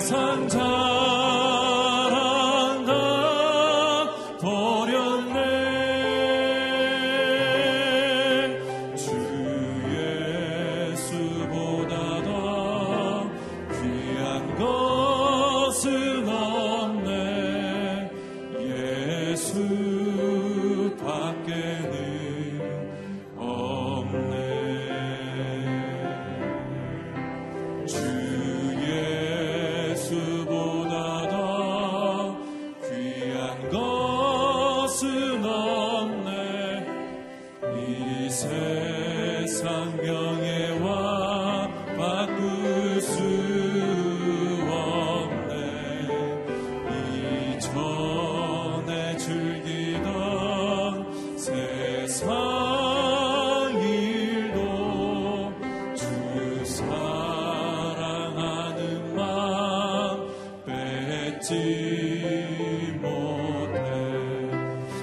Sometimes.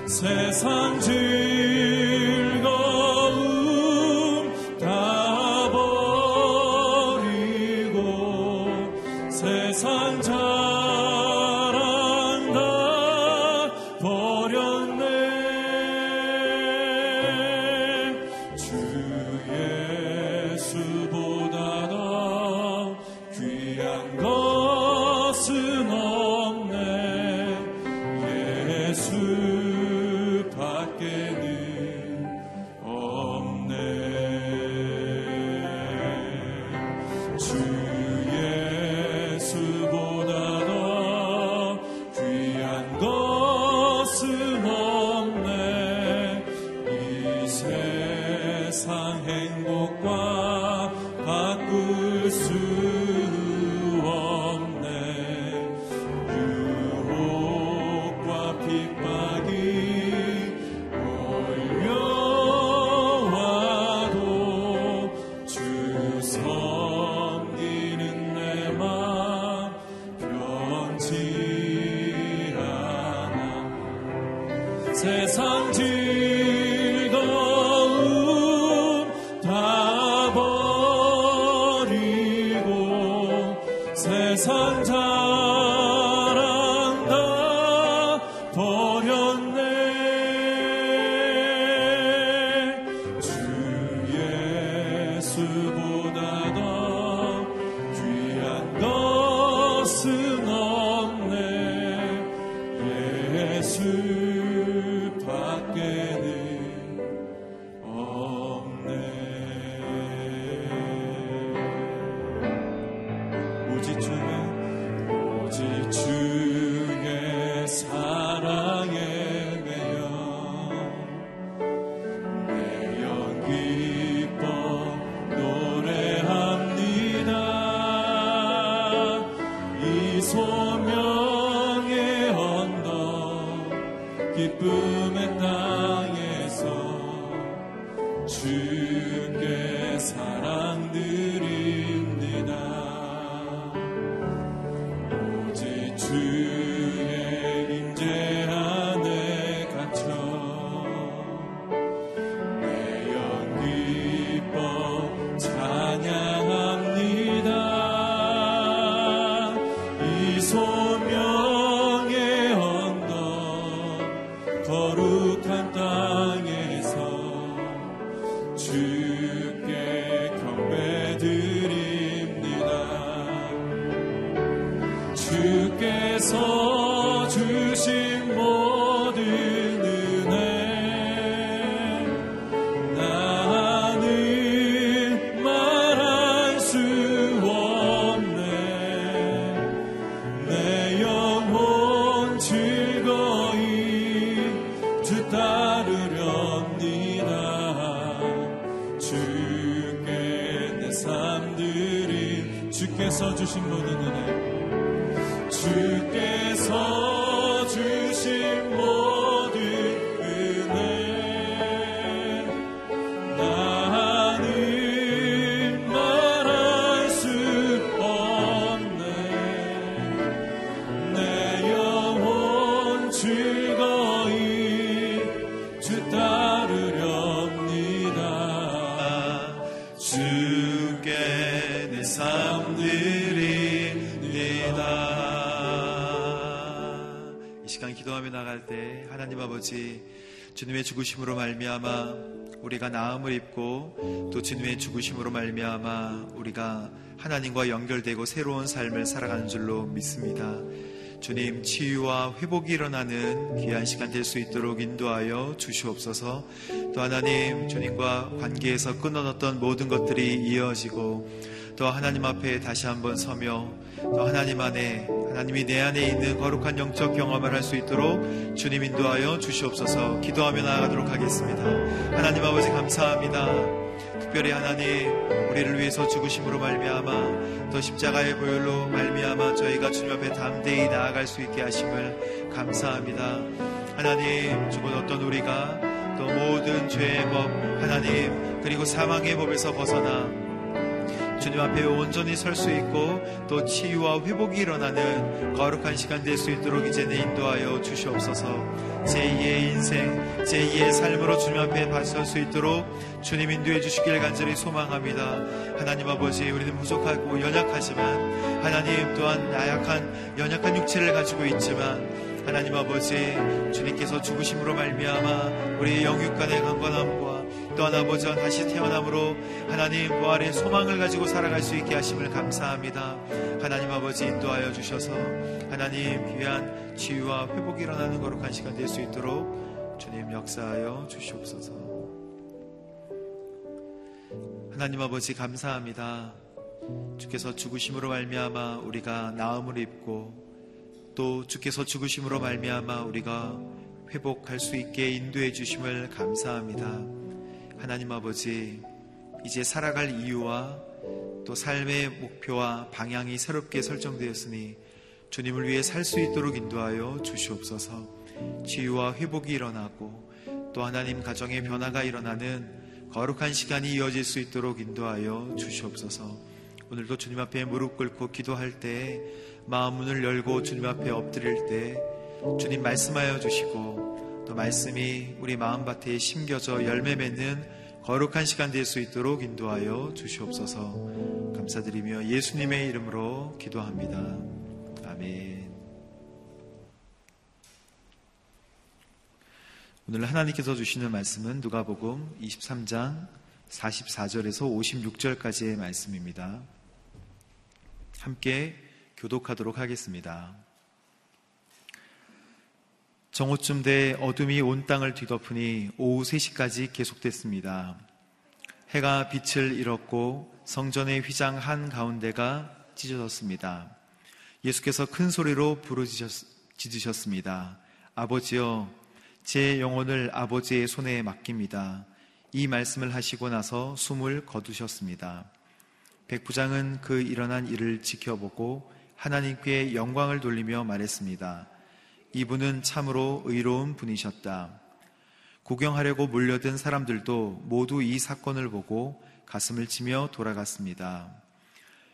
세상 질. small. 기쁨의 땅에서 주께 사랑. 주께서 주신 모든 은혜. 주께서 주님의 죽으심으로 말미암아 우리가 나음을 입고 또 주님의 죽으심으로 말미암아 우리가 하나님과 연결되고 새로운 삶을 살아가는 줄로 믿습니다. 주님 치유와 회복이 일어나는 귀한 시간 될 수 있도록 인도하여 주시옵소서. 또 하나님 주님과 관계에서 끊어졌던 모든 것들이 이어지고 또 하나님 앞에 다시 한번 서며 또 하나님 안에 하나님이 내 안에 있는 거룩한 영적 경험을 할 수 있도록 주님 인도하여 주시옵소서. 기도하며 나아가도록 하겠습니다. 하나님 아버지 감사합니다. 특별히 하나님 우리를 위해서 죽으심으로 말미암아 또 십자가의 보혈로 말미암아 저희가 주님 앞에 담대히 나아갈 수 있게 하심을 감사합니다. 하나님 죽은 어떤 우리가 또 모든 죄의 법 하나님 그리고 사망의 법에서 벗어나 주님 앞에 온전히 설 수 있고 또 치유와 회복이 일어나는 거룩한 시간 될 수 있도록 이제는 인도하여 주시옵소서. 제2의 인생 제2의 삶으로 주님 앞에 바설 수 있도록 주님 인도해 주시길 간절히 소망합니다. 하나님 아버지 우리는 부족하고 연약하지만 하나님 또한 나약한 연약한 육체를 가지고 있지만 하나님 아버지 주님께서 죽으심으로 말미암아 우리의 영육간의 강건함과 또한 아버지와 다시 태어남으로 하나님 부활의 소망을 가지고 살아갈 수 있게 하심을 감사합니다. 하나님 아버지 인도하여 주셔서 하나님 귀한 치유와 회복이 일어나는 거룩한 시간 될 수 있도록 주님 역사하여 주시옵소서. 하나님 아버지 감사합니다. 주께서 죽으심으로 말미암아 우리가 나음을 입고 또 주께서 죽으심으로 말미암아 우리가 회복할 수 있게 인도해 주심을 감사합니다. 하나님 아버지 이제 살아갈 이유와 또 삶의 목표와 방향이 새롭게 설정되었으니 주님을 위해 살 수 있도록 인도하여 주시옵소서. 치유와 회복이 일어나고 또 하나님 가정의 변화가 일어나는 거룩한 시간이 이어질 수 있도록 인도하여 주시옵소서. 오늘도 주님 앞에 무릎 꿇고 기도할 때 마음 문을 열고 주님 앞에 엎드릴 때 주님 말씀하여 주시고 또 말씀이 우리 마음밭에 심겨져 열매 맺는 거룩한 시간 될 수 있도록 인도하여 주시옵소서 감사드리며 예수님의 이름으로 기도합니다. 아멘. 오늘 하나님께서 주시는 말씀은 누가복음 23장 44절에서 56절까지의 말씀입니다. 함께 교독하도록 하겠습니다. 정오쯤 돼 어둠이 온 땅을 뒤덮으니 오후 3시까지 계속됐습니다. 해가 빛을 잃었고 성전의 휘장 한 가운데가 찢어졌습니다. 예수께서 큰 소리로 부르짖으셨습니다. 아버지여, 제 영혼을 아버지의 손에 맡깁니다. 이 말씀을 하시고 나서 숨을 거두셨습니다. 백부장은 그 일어난 일을 지켜보고 하나님께 영광을 돌리며 말했습니다. 이분은 참으로 의로운 분이셨다. 구경하려고 몰려든 사람들도 모두 이 사건을 보고 가슴을 치며 돌아갔습니다.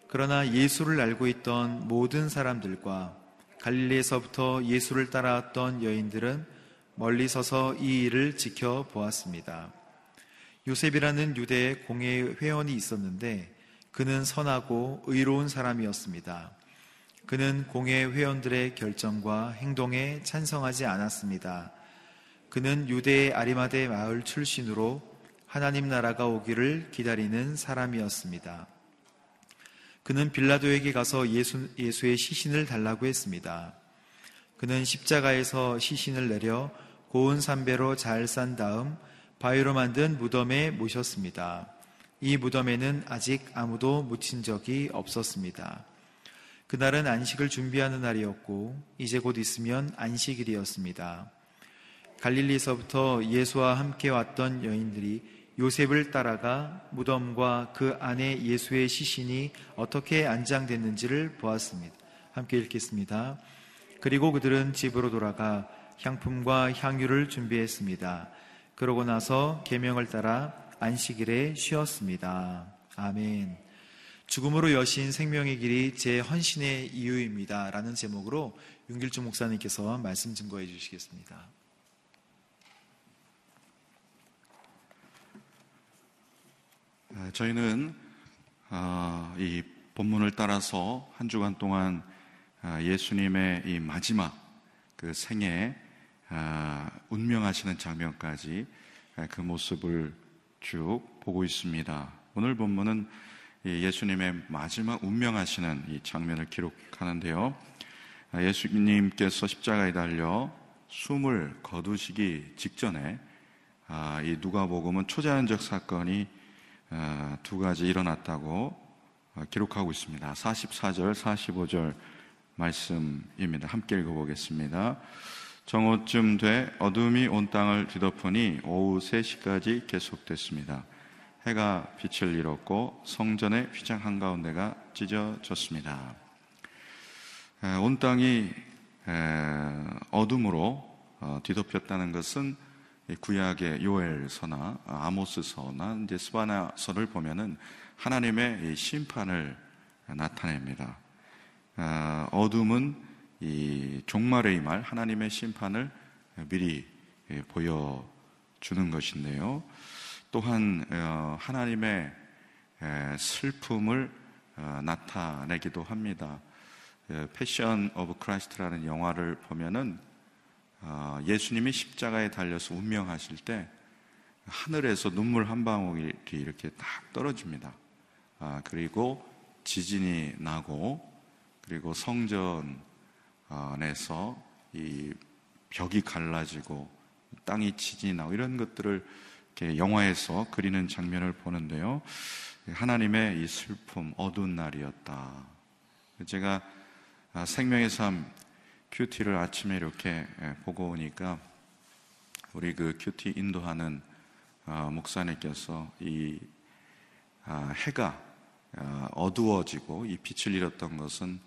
그러나 예수를 알고 있던 모든 사람들과 갈릴리에서부터 예수를 따라왔던 여인들은 멀리 서서 이 일을 지켜보았습니다. 요셉이라는 유대의 공예 회원이 있었는데 그는 선하고 의로운 사람이었습니다. 그는 공예 회원들의 결정과 행동에 찬성하지 않았습니다. 그는 유대의 아리마대 마을 출신으로 하나님 나라가 오기를 기다리는 사람이었습니다. 그는 빌라도에게 가서 예수, 예수의 시신을 달라고 했습니다. 그는 십자가에서 시신을 내려 고운 삼배로 잘 싼 다음 바위로 만든 무덤에 모셨습니다. 이 무덤에는 아직 아무도 묻힌 적이 없었습니다. 그날은 안식을 준비하는 날이었고 이제 곧 있으면 안식일이었습니다. 갈릴리에서부터 예수와 함께 왔던 여인들이 요셉을 따라가 무덤과 그 안에 예수의 시신이 어떻게 안장됐는지를 보았습니다. 함께 읽겠습니다. 그리고 그들은 집으로 돌아가 향품과 향유를 준비했습니다. 그러고 나서 계명을 따라 안식일에 쉬었습니다. 아멘. 죽음으로 여신 생명의 길이 제 헌신의 이유입니다. 라는 제목으로 윤길주 목사님께서 말씀 증거해 주시겠습니다. 아, 저희는 아, 이 본문을 따라서 한 주간 동안 아, 예수님의 이 마지막 그 생애 운명하시는 장면까지 그 모습을 쭉 보고 있습니다. 오늘 본문은 예수님의 마지막 운명하시는 이 장면을 기록하는데요. 예수님께서 십자가에 달려 숨을 거두시기 직전에 이 누가복음은 초자연적 사건이 어, 두 가지 일어났다고 어, 기록하고 있습니다. 44절, 45절 말씀입니다. 함께 읽어보겠습니다. 정오쯤 돼 어둠이 온 땅을 뒤덮으니 오후 3시까지 계속됐습니다. 해가 빛을 잃었고 성전의 휘장 한가운데가 찢어졌습니다. 온 땅이 어둠으로 어, 뒤덮였다는 것은 구약의 요엘서나 아모스서나 이제 스바나서를 보면은 하나님의 심판을 나타냅니다. 아, 어둠은 이 종말의 말 하나님의 심판을 미리 보여주는 것인데요. 또한 어, 하나님의 슬픔을 어, 나타내기도 합니다. Passion of Christ라는 영화를 보면은 아, 예수님이 십자가에 달려서 운명하실 때 하늘에서 눈물 한 방울이 이렇게 딱 떨어집니다. 아, 그리고 지진이 나고 그리고 성전 안에서 이 벽이 갈라지고 땅이 지진이 나고 이런 것들을 영화에서 그리는 장면을 보는데요. 하나님의 이 슬픔, 어두운 날이었다. 제가 아, 생명의 삶 큐티를 아침에 이렇게 예, 보고 오니까 우리 그 큐티 인도하는 어, 목사님께서 이 아, 해가 아, 어두워지고 이 빛을 잃었던 것은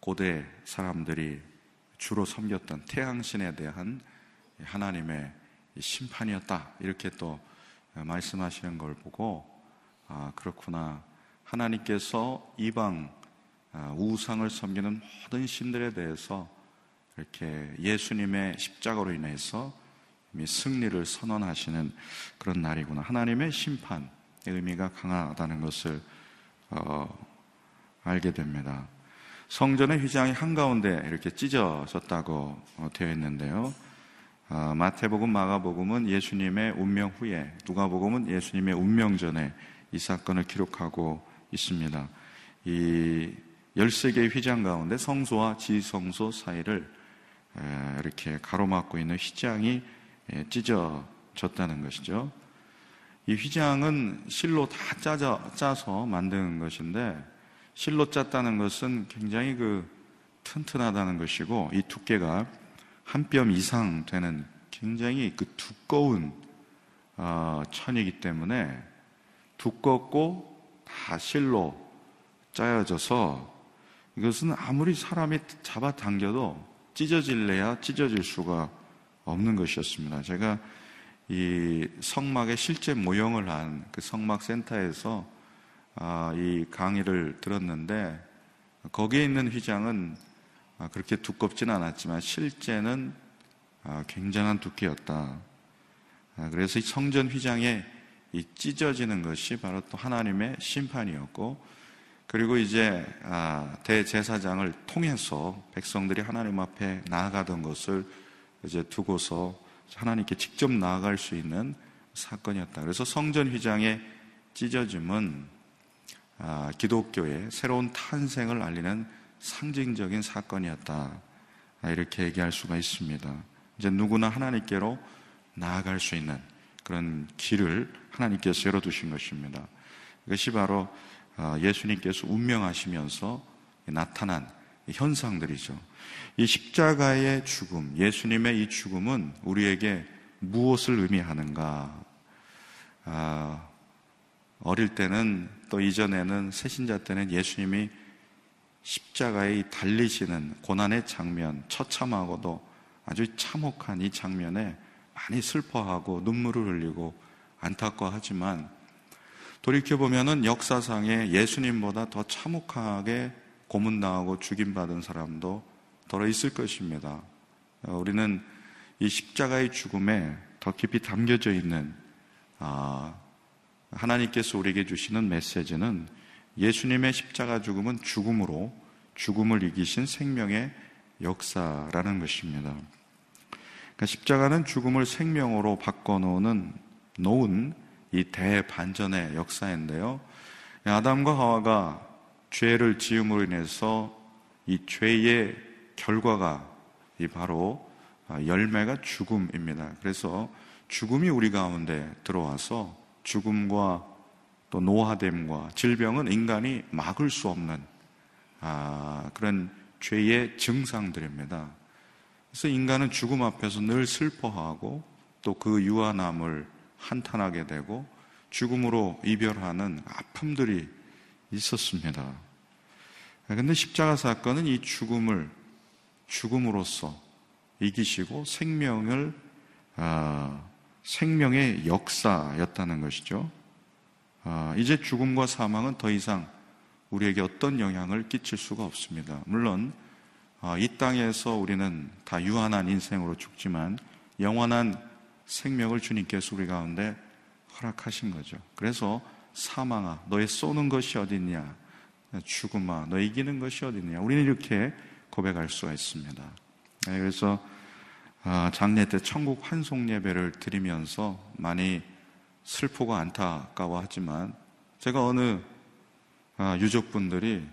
고대 사람들이 주로 섬겼던 태양신에 대한 하나님의 심판이었다. 이렇게 또 말씀하시는 걸 보고, 아, 그렇구나. 하나님께서 이방 우상을 섬기는 모든 신들에 대해서 이렇게 예수님의 십자가로 인해서 이미 승리를 선언하시는 그런 날이구나. 하나님의 심판의 의미가 강하다는 것을 어, 알게 됩니다. 성전의 휘장이 한가운데 이렇게 찢어졌다고 어, 되어 있는데요. 어, 마태복음, 마가복음은 예수님의 운명 후에, 누가복음은 예수님의 운명 전에 이 사건을 기록하고 있습니다. 이 13개의 휘장 가운데 성소와 지성소 사이를 이렇게 가로막고 있는 휘장이 찢어졌다는 것이죠. 이 휘장은 실로 다 짜져, 짜서 만든 것인데 실로 짰다는 것은 굉장히 그 튼튼하다는 것이고 이 두께가 한 뼘 이상 되는 굉장히 그 두꺼운 어, 천이기 때문에 두껍고 다 실로 짜여져서 이것은 아무리 사람이 잡아당겨도 찢어질래야 찢어질 수가 없는 것이었습니다. 제가 이 성막의 실제 모형을 한 그 성막 센터에서 아, 이 강의를 들었는데 거기에 있는 휘장은 아, 그렇게 두껍지는 않았지만 실제는 아, 굉장한 두께였다. 그래서 이 성전 휘장에 이 찢어지는 것이 바로 또 하나님의 심판이었고 그리고 이제 아, 대제사장을 통해서 백성들이 하나님 앞에 나아가던 것을 이제 두고서 하나님께 직접 나아갈 수 있는 사건이었다. 그래서 성전 휘장의 찢어짐은 아, 기독교의 새로운 탄생을 알리는 상징적인 사건이었다. 아, 이렇게 얘기할 수가 있습니다. 이제 누구나 하나님께로 나아갈 수 있는 그런 길을 하나님께서 열어두신 것입니다. 이것이 바로 어, 예수님께서 운명하시면서 나타난 현상들이죠. 이 십자가의 죽음, 예수님의 이 죽음은 우리에게 무엇을 의미하는가? 아, 어릴 때는 또 이전에는 새신자 때는 예수님이 십자가에 달리시는 고난의 장면, 처참하고도 아주 참혹한 이 장면에 많이 슬퍼하고 눈물을 흘리고 안타까워하지만 돌이켜보면은 역사상에 예수님보다 더 참혹하게 고문당하고 죽임받은 사람도 덜어 있을 것입니다. 어, 우리는 이 십자가의 죽음에 더 깊이 담겨져 있는 아, 하나님께서 우리에게 주시는 메시지는 예수님의 십자가 죽음은 죽음으로 죽음을 이기신 생명의 역사라는 것입니다. 그러니까 십자가는 죽음을 생명으로 바꿔놓는 놓은 이 대반전의 역사인데요. 아담과 하와가 죄를 지음으로 인해서 이 죄의 결과가 이 바로 열매가 죽음입니다. 그래서 죽음이 우리 가운데 들어와서 죽음과 또 노화됨과 질병은 인간이 막을 수 없는 아, 그런 죄의 증상들입니다. 그래서 인간은 죽음 앞에서 늘 슬퍼하고 또 그 유한함을 한탄하게 되고 죽음으로 이별하는 아픔들이 있었습니다. 그런데 십자가 사건은 이 죽음을 죽음으로써 이기시고 생명을 아, 생명의 역사였다는 것이죠. 아, 이제 죽음과 사망은 더 이상 우리에게 어떤 영향을 끼칠 수가 없습니다. 물론 아, 이 땅에서 우리는 다 유한한 인생으로 죽지만 영원한 생명을 주님께서 우리 가운데 허락하신 거죠. 그래서 사망아, 너의 쏘는 것이 어딨냐? 죽음아, 너 이기는 것이 어딨냐? 우리는 이렇게 고백할 수가 있습니다. 네, 그래서 아, 장례 때 천국 환송 예배를 드리면서 많이 슬프고 안타까워하지만 제가 어느 아, 유족분들이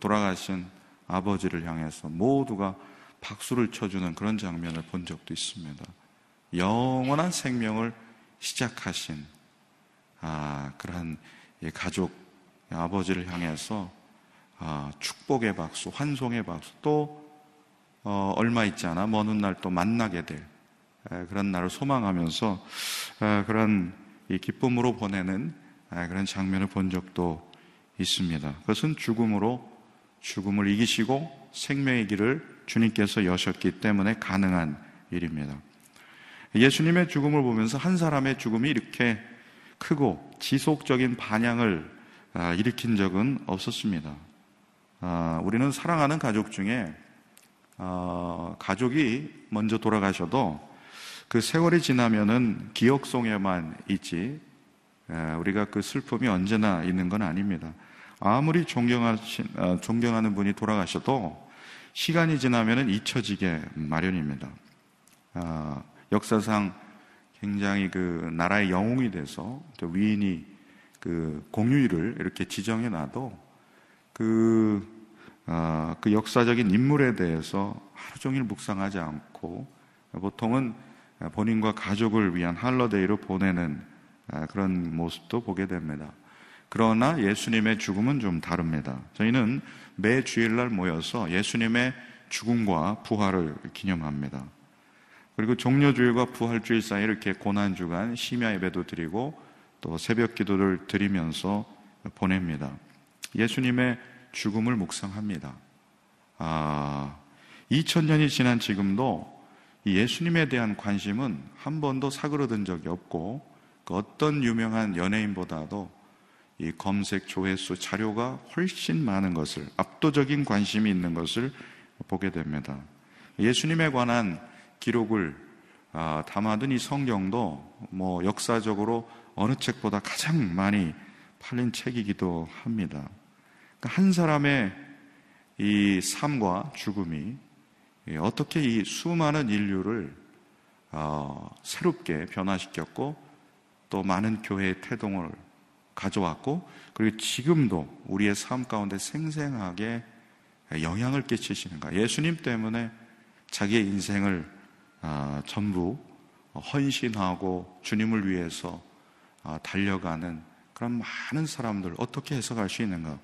돌아가신 아버지를 향해서 모두가 박수를 쳐주는 그런 장면을 본 적도 있습니다. 영원한 생명을 시작하신 아, 그러한 가족 아버지를 향해서 아, 축복의 박수, 환송의 박수, 또 어, 얼마 있지 않아 먼 훗날 또 만나게 될 에, 그런 날을 소망하면서 에, 그런 이 기쁨으로 보내는 에, 그런 장면을 본 적도 있습니다. 그것은 죽음으로 죽음을 이기시고 생명의 길을 주님께서 여셨기 때문에 가능한 일입니다. 예수님의 죽음을 보면서 한 사람의 죽음이 이렇게 크고 지속적인 반향을 아, 일으킨 적은 없었습니다. 아, 우리는 사랑하는 가족 중에 아, 가족이 먼저 돌아가셔도 그 세월이 지나면은 기억 속에만 있지 우리가 그 슬픔이 언제나 있는 건 아닙니다. 아무리 존경하신, 존경하는 분이 돌아가셔도 시간이 지나면은 잊혀지게 마련입니다. 역사상 굉장히 그 나라의 영웅이 돼서 위인이 그 공휴일을 이렇게 지정해 놔도 그, 어, 그 역사적인 인물에 대해서 하루 종일 묵상하지 않고 보통은 본인과 가족을 위한 할러데이로 보내는 아, 그런 모습도 보게 됩니다. 그러나 예수님의 죽음은 좀 다릅니다. 저희는 매 주일날 모여서 예수님의 죽음과 부활을 기념합니다. 그리고 종료주일과 부활주일 사이 이렇게 고난주간 심야 예배도 드리고 또 새벽 기도를 드리면서 보냅니다. 예수님의 죽음을 묵상합니다. 아, 2000년이 지난 지금도 예수님에 대한 관심은 한 번도 사그러든 적이 없고 그 어떤 유명한 연예인보다도 이 검색 조회수 자료가 훨씬 많은 것을 압도적인 관심이 있는 것을 보게 됩니다. 예수님에 관한 기록을 아, 담아둔 이 성경도 뭐 역사적으로 어느 책보다 가장 많이 팔린 책이기도 합니다. 그러니까 한 사람의 이 삶과 죽음이 어떻게 이 수많은 인류를 어, 새롭게 변화시켰고 또 많은 교회의 태동을 가져왔고 그리고 지금도 우리의 삶 가운데 생생하게 영향을 끼치시는가. 예수님 때문에 자기의 인생을 아, 전부 헌신하고 주님을 위해서 아, 달려가는 그런 많은 사람들 어떻게 해석할 수 있는가?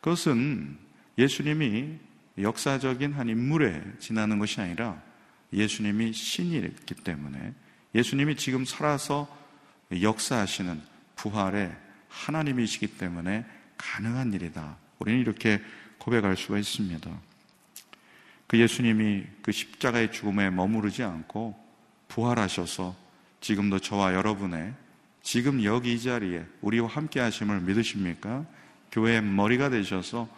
그것은 예수님이 역사적인 한 인물에 지나는 것이 아니라 예수님이 신이기 때문에 예수님이 지금 살아서 역사하시는 부활의 하나님이시기 때문에 가능한 일이다. 우리는 이렇게 고백할 수가 있습니다. 그 예수님이 그 십자가의 죽음에 머무르지 않고 부활하셔서 지금도 저와 여러분의 지금 여기 이 자리에 우리와 함께 하심을 믿으십니까? 교회의 머리가 되셔서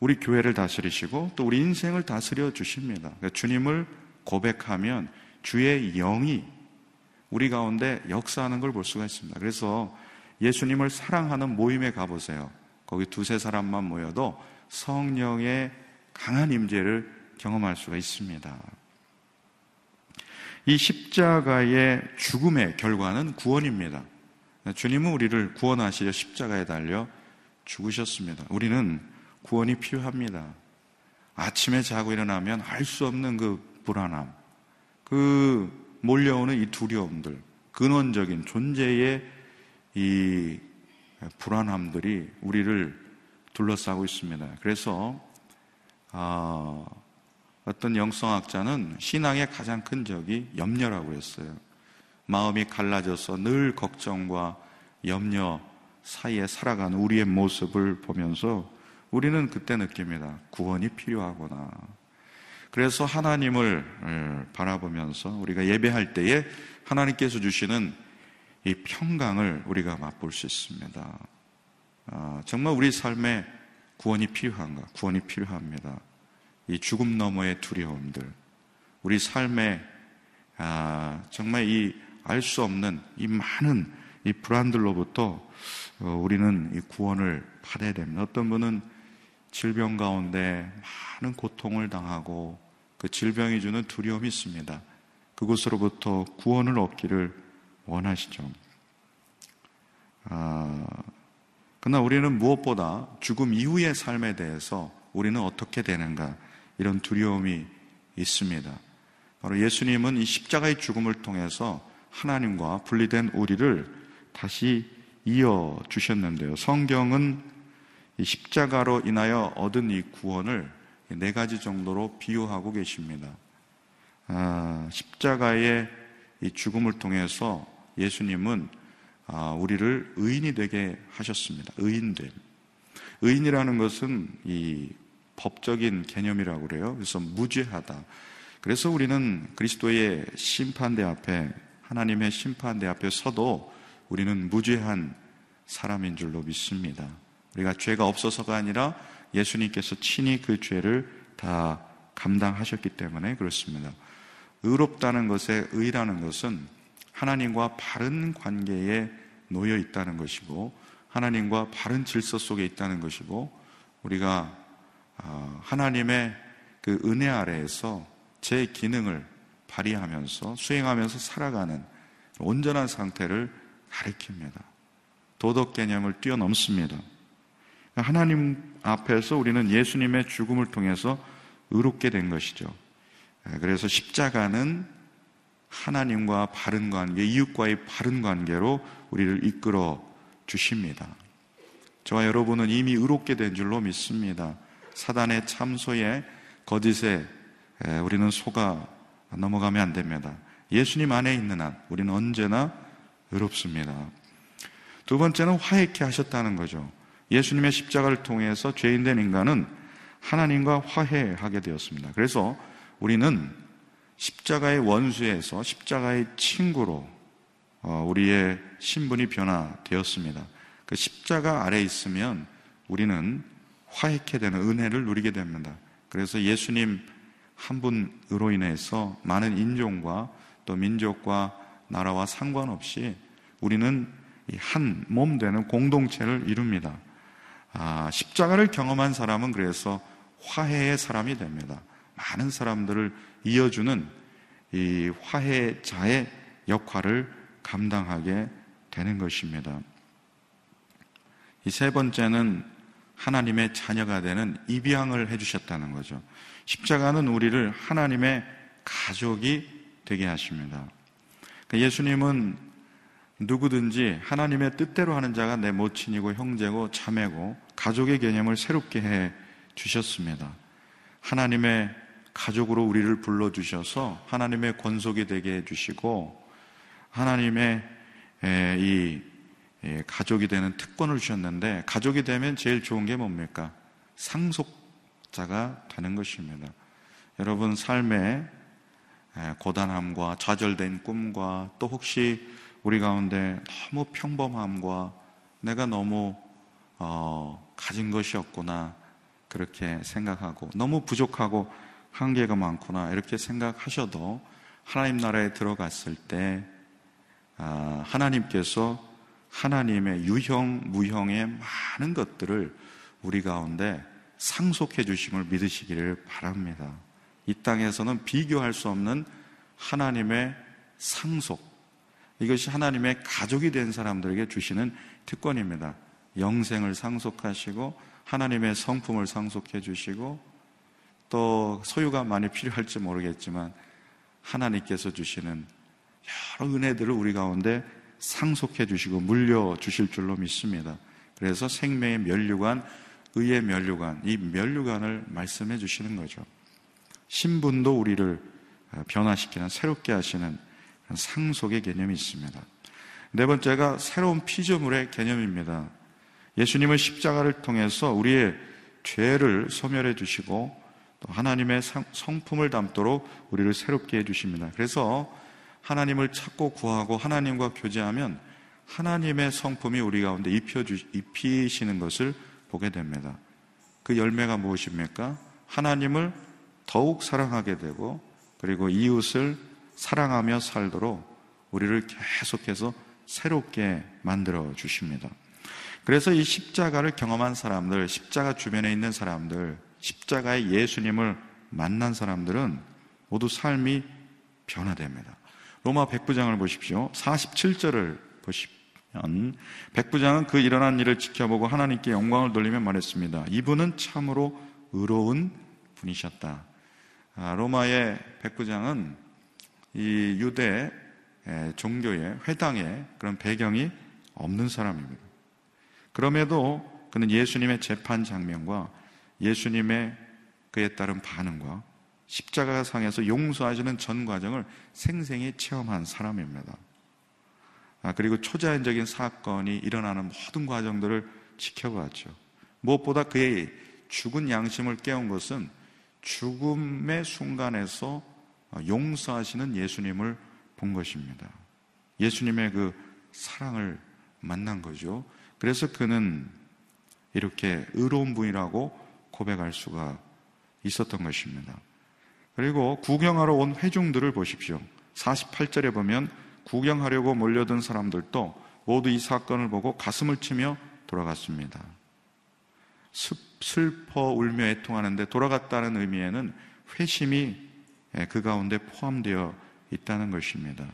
우리 교회를 다스리시고 또 우리 인생을 다스려 주십니다. 주님을 고백하면 주의 영이 우리 가운데 역사하는 걸 볼 수가 있습니다. 그래서 예수님을 사랑하는 모임에 가보세요. 거기 두세 사람만 모여도 성령의 강한 임재를 경험할 수가 있습니다. 이 십자가의 죽음의 결과는 구원입니다. 주님은 우리를 구원하시려 십자가에 달려 죽으셨습니다. 우리는 구원이 필요합니다. 아침에 자고 일어나면 알 수 없는 그 불안함, 그 몰려오는 이 두려움들, 근원적인 존재의 이 불안함들이 우리를 둘러싸고 있습니다. 그래서 어, 어떤 영성학자는 신앙의 가장 큰 적이 염려라고 했어요. 마음이 갈라져서 늘 걱정과 염려 사이에 살아가는 우리의 모습을 보면서 우리는 그때 느낍니다. 구원이 필요하구나. 그래서 하나님을 예, 바라보면서 우리가 예배할 때에 하나님께서 주시는 이 평강을 우리가 맛볼 수 있습니다. 아, 정말 우리 삶에 구원이 필요한가? 구원이 필요합니다. 이 죽음 너머의 두려움들, 우리 삶에 아, 정말 이 알 수 없는 이 많은 이 불안들로부터 어, 우리는 이 구원을 받아야 됩니다. 어떤 분은 질병 가운데 많은 고통을 당하고 그 질병이 주는 두려움이 있습니다. 그곳으로부터 구원을 얻기를 원하시죠. 아, 그러나 우리는 무엇보다 죽음 이후의 삶에 대해서 우리는 어떻게 되는가 이런 두려움이 있습니다. 바로 예수님은 이 십자가의 죽음을 통해서 하나님과 분리된 우리를 다시 이어 주셨는데요. 성경은 이 십자가로 인하여 얻은 이 구원을 네 가지 정도로 비유하고 계십니다. 아, 십자가의 이 죽음을 통해서 예수님은 아, 우리를 의인이 되게 하셨습니다. 의인됨. 의인이라는 것은 이 법적인 개념이라고 그래요. 그래서 무죄하다. 그래서 우리는 그리스도의 심판대 앞에 하나님의 심판대 앞에 서도 우리는 무죄한 사람인 줄로 믿습니다. 우리가 죄가 없어서가 아니라 예수님께서 친히 그 죄를 다 감당하셨기 때문에 그렇습니다. 의롭다는 것에 의라는 것은 하나님과 바른 관계에 놓여 있다는 것이고 하나님과 바른 질서 속에 있다는 것이고 우리가 아, 하나님의 그 은혜 아래에서 제 기능을 발휘하면서 수행하면서 살아가는 온전한 상태를 가리킵니다. 도덕 개념을 뛰어넘습니다. 하나님 앞에서 우리는 예수님의 죽음을 통해서 의롭게 된 것이죠. 그래서 십자가는 하나님과 바른 관계, 이웃과의 바른 관계로 우리를 이끌어 주십니다. 저와 여러분은 이미 의롭게 된 줄로 믿습니다. 사단의 참소에 거짓에 우리는 속아 넘어가면 안 됩니다. 예수님 안에 있는 한 우리는 언제나 의롭습니다. 두 번째는 화해케 하셨다는 거죠. 예수님의 십자가를 통해서 죄인된 인간은 하나님과 화해하게 되었습니다. 그래서 우리는 십자가의 원수에서 십자가의 친구로 어, 우리의 신분이 변화되었습니다. 그 십자가 아래 있으면 우리는 화해케 되는 은혜를 누리게 됩니다. 그래서 예수님 한 분으로 인해서 많은 인종과 또 민족과 나라와 상관없이 우리는 한 몸 되는 공동체를 이룹니다. 아, 십자가를 경험한 사람은 그래서 화해의 사람이 됩니다. 많은 사람들을 이어주는 이 화해자의 역할을 감당하게 되는 것입니다. 이 세 번째는 하나님의 자녀가 되는 입양을 해주셨다는 거죠. 십자가는 우리를 하나님의 가족이 되게 하십니다. 그러니까 예수님은 누구든지 하나님의 뜻대로 하는 자가 내 모친이고 형제고 자매고 가족의 개념을 새롭게 해 주셨습니다. 하나님의 가족으로 우리를 불러 주셔서 하나님의 권속이 되게 해 주시고 하나님의 이 가족이 되는 특권을 주셨는데 가족이 되면 제일 좋은 게 뭡니까? 상속자가 되는 것입니다. 여러분 삶에 고단함과 좌절된 꿈과 또 혹시 우리 가운데 너무 평범함과 내가 너무 어, 가진 것이 없구나 그렇게 생각하고 너무 부족하고 한계가 많구나 이렇게 생각하셔도 하나님 나라에 들어갔을 때 아, 하나님께서 하나님의 유형 무형의 많은 것들을 우리 가운데 상속해 주심을 믿으시기를 바랍니다. 이 땅에서는 비교할 수 없는 하나님의 상속. 이것이 하나님의 가족이 된 사람들에게 주시는 특권입니다. 영생을 상속하시고 하나님의 성품을 상속해 주시고 또 소유가 많이 필요할지 모르겠지만 하나님께서 주시는 여러 은혜들을 우리 가운데 상속해 주시고 물려 주실 줄로 믿습니다. 그래서 생명의 면류관, 의의 면류관, 이 면류관을 말씀해 주시는 거죠. 신분도 우리를 변화시키는 새롭게 하시는 상속의 개념이 있습니다. 네 번째가 새로운 피조물의 개념입니다. 예수님은 십자가를 통해서 우리의 죄를 소멸해 주시고 또 하나님의 성품을 담도록 우리를 새롭게 해 주십니다. 그래서 하나님을 찾고 구하고 하나님과 교제하면 하나님의 성품이 우리 가운데 입히시는 것을 보게 됩니다. 그 열매가 무엇입니까? 하나님을 더욱 사랑하게 되고 그리고 이웃을 사랑하며 살도록 우리를 계속해서 새롭게 만들어 주십니다. 그래서 이 십자가를 경험한 사람들, 십자가 주변에 있는 사람들, 십자가의 예수님을 만난 사람들은 모두 삶이 변화됩니다. 로마 백부장을 보십시오. 47절을 보시면 백부장은 그 일어난 일을 지켜보고 하나님께 영광을 돌리며 말했습니다. 이분은 참으로 의로운 분이셨다. 아, 로마의 백부장은 이 유대 종교의 회당의 그런 배경이 없는 사람입니다. 그럼에도 그는 예수님의 재판 장면과 예수님의 그에 따른 반응과 십자가 상에서 용서하시는 전 과정을 생생히 체험한 사람입니다. 아, 그리고 초자연적인 사건이 일어나는 모든 과정들을 지켜봤죠. 무엇보다 그의 죽은 양심을 깨운 것은 죽음의 순간에서 용서하시는 예수님을 본 것입니다. 예수님의 그 사랑을 만난 거죠. 그래서 그는 이렇게 의로운 분이라고 고백할 수가 있었던 것입니다. 그리고 구경하러 온 회중들을 보십시오. 48절에 보면 구경하려고 몰려든 사람들도 모두 이 사건을 보고 가슴을 치며 돌아갔습니다. 슬퍼 울며 애통하는데 돌아갔다는 의미에는 회심이 그 가운데 포함되어 있다는 것입니다.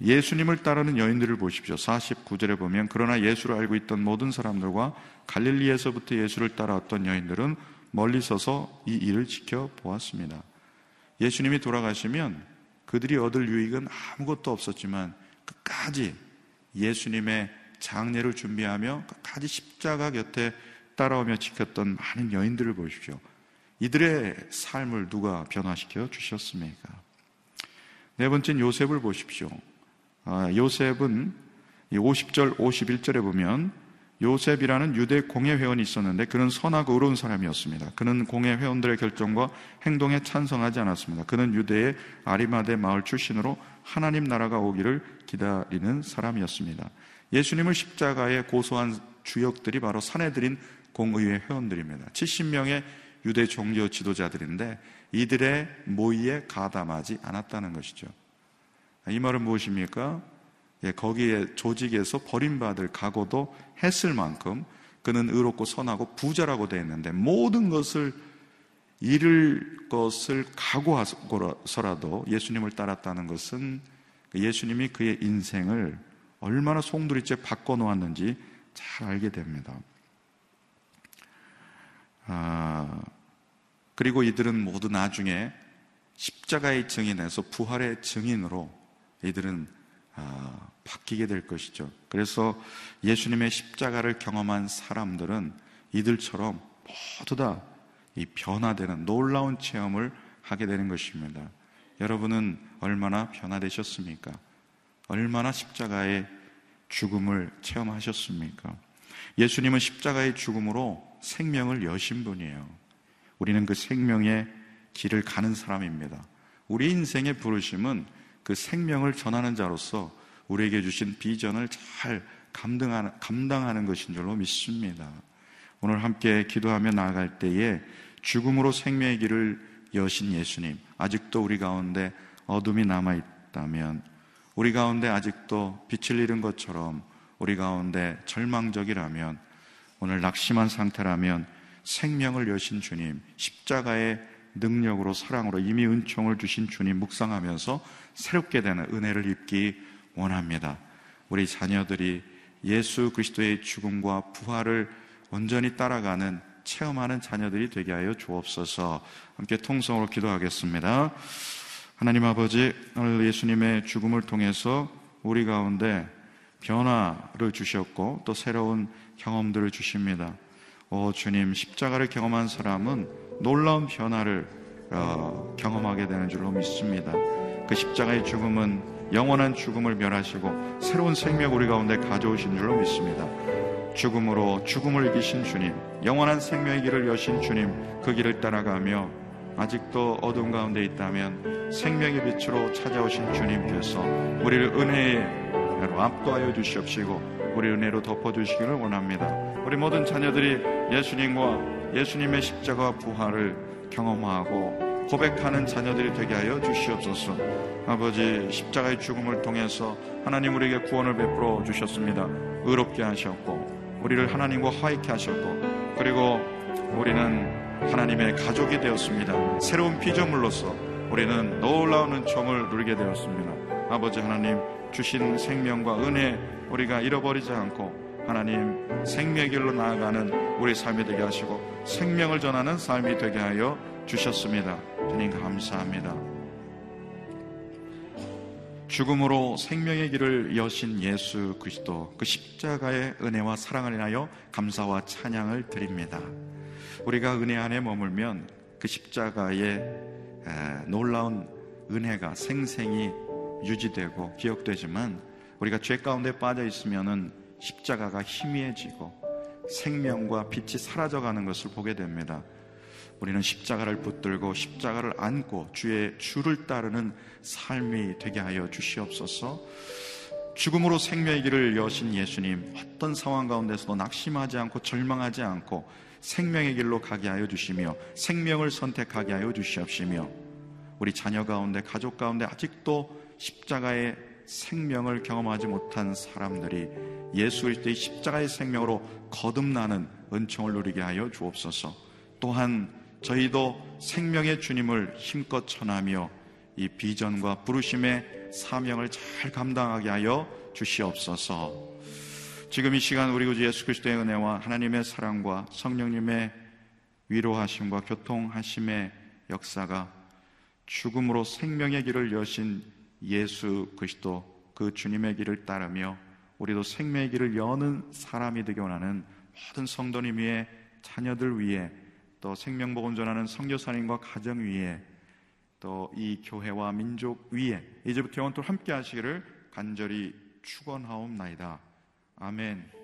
예수님을 따르는 여인들을 보십시오. 49절에 보면 그러나 예수를 알고 있던 모든 사람들과 갈릴리에서부터 예수를 따라왔던 여인들은 멀리 서서 이 일을 지켜보았습니다. 예수님이 돌아가시면 그들이 얻을 유익은 아무것도 없었지만 끝까지 예수님의 장례를 준비하며 끝까지 십자가 곁에 따라오며 지켰던 많은 여인들을 보십시오. 이들의 삶을 누가 변화시켜 주셨습니까? 네 번째는 요셉을 보십시오. 아, 요셉은 50절, 51절에 보면 요셉이라는 유대 공회 회원이 있었는데 그는 선하고 의로운 사람이었습니다. 그는 공회 회원들의 결정과 행동에 찬성하지 않았습니다. 그는 유대의 아리마대 마을 출신으로 하나님 나라가 오기를 기다리는 사람이었습니다. 예수님을 십자가에 고소한 주역들이 바로 사내들인 공의회 회원들입니다. 70명의 유대 종교 지도자들인데 이들의 모의에 가담하지 않았다는 것이죠. 이 말은 무엇입니까? 예, 거기에 조직에서 버림받을 각오도 했을 만큼 그는 의롭고 선하고 부자라고 되어 있는데 모든 것을 잃을 것을 각오하고서라도 예수님을 따랐다는 것은 예수님이 그의 인생을 얼마나 송두리째 바꿔놓았는지 잘 알게 됩니다. 아, 그리고 이들은 모두 나중에 십자가의 증인에서 부활의 증인으로 이들은 아, 바뀌게 될 것이죠. 그래서 예수님의 십자가를 경험한 사람들은 이들처럼 모두 다 이 변화되는 놀라운 체험을 하게 되는 것입니다. 여러분은 얼마나 변화되셨습니까? 얼마나 십자가의 죽음을 체험하셨습니까? 예수님은 십자가의 죽음으로 생명을 여신 분이에요. 우리는 그 생명의 길을 가는 사람입니다. 우리 인생의 부르심은 그 생명을 전하는 자로서 우리에게 주신 비전을 잘 감당하는, 감당하는 것인 줄로 믿습니다. 오늘 함께 기도하며 나아갈 때에 죽음으로 생명의 길을 여신 예수님, 아직도 우리 가운데 어둠이 남아있다면, 우리 가운데 아직도 빛을 잃은 것처럼 우리 가운데 절망적이라면, 오늘 낙심한 상태라면 생명을 여신 주님, 십자가의 능력으로 사랑으로 이미 은총을 주신 주님 묵상하면서 새롭게 되는 은혜를 입기 원합니다. 우리 자녀들이 예수 그리스도의 죽음과 부활을 온전히 따라가는 체험하는 자녀들이 되게 하여 주옵소서. 함께 통성으로 기도하겠습니다. 하나님 아버지, 오늘 예수님의 죽음을 통해서 우리 가운데 변화를 주셨고 또 새로운 경험들을 주십니다. 오 주님, 십자가를 경험한 사람은 놀라운 변화를 어, 경험하게 되는 줄로 믿습니다. 그 십자가의 죽음은 영원한 죽음을 멸하시고 새로운 생명 우리 가운데 가져오신 줄로 믿습니다. 죽음으로 죽음을 이기신 주님, 영원한 생명의 길을 여신 주님, 그 길을 따라가며 아직도 어둠 가운데 있다면 생명의 빛으로 찾아오신 주님께서 우리를 은혜 로 압도하여 주시옵시고 우리 은혜로 덮어주시기를 원합니다. 우리 모든 자녀들이 예수님과 예수님의 십자가 부활을 경험하고 고백하는 자녀들이 되게 하여 주시옵소서. 아버지 십자가의 죽음을 통해서 하나님 우리에게 구원을 베풀어 주셨습니다. 의롭게 하셨고 우리를 하나님과 화익케 하셨고 그리고 우리는 하나님의 가족이 되었습니다. 새로운 피조물로서 우리는 놀라운 은총을 누리게 되었습니다. 아버지 하나님 주신 생명과 은혜 우리가 잃어버리지 않고 하나님 생명의 길로 나아가는 우리 삶이 되게 하시고 생명을 전하는 삶이 되게 하여 주셨습니다. 주님 감사합니다. 죽음으로 생명의 길을 여신 예수 그리스도 그 십자가의 은혜와 사랑을 인하여 감사와 찬양을 드립니다. 우리가 은혜 안에 머물면 그 십자가의 놀라운 은혜가 생생히 유지되고 기억되지만 우리가 죄 가운데 빠져 있으면은 십자가가 희미해지고 생명과 빛이 사라져가는 것을 보게 됩니다. 우리는 십자가를 붙들고 십자가를 안고 주의 주를 따르는 삶이 되게 하여 주시옵소서. 죽음으로 생명의 길을 여신 예수님, 어떤 상황 가운데서도 낙심하지 않고 절망하지 않고 생명의 길로 가게 하여 주시며 생명을 선택하게 하여 주시옵시며 우리 자녀 가운데 가족 가운데 아직도 십자가의 생명을 경험하지 못한 사람들이 예수 그리스도의 십자가의 생명으로 거듭나는 은총을 누리게 하여 주옵소서. 또한 저희도 생명의 주님을 힘껏 전하며 이 비전과 부르심의 사명을 잘 감당하게 하여 주시옵소서. 지금 이 시간 우리 구주 예수 그리스도의 은혜와 하나님의 사랑과 성령님의 위로하심과 교통하심의 역사가 죽음으로 생명의 길을 여신 예수 그리스도 그 주님의 길을 따르며 우리도 생명의 길을 여는 사람이 되기 원하는 모든 성도님 위에 자녀들 위에 또 생명복음 전하는 성교사님과 가정 위에 또 이 교회와 민족 위에 이제부터 영원토록 함께 하시기를 간절히 축원하옵나이다. 아멘.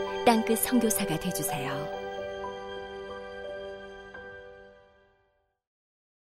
땅끝 성교사가 되주세요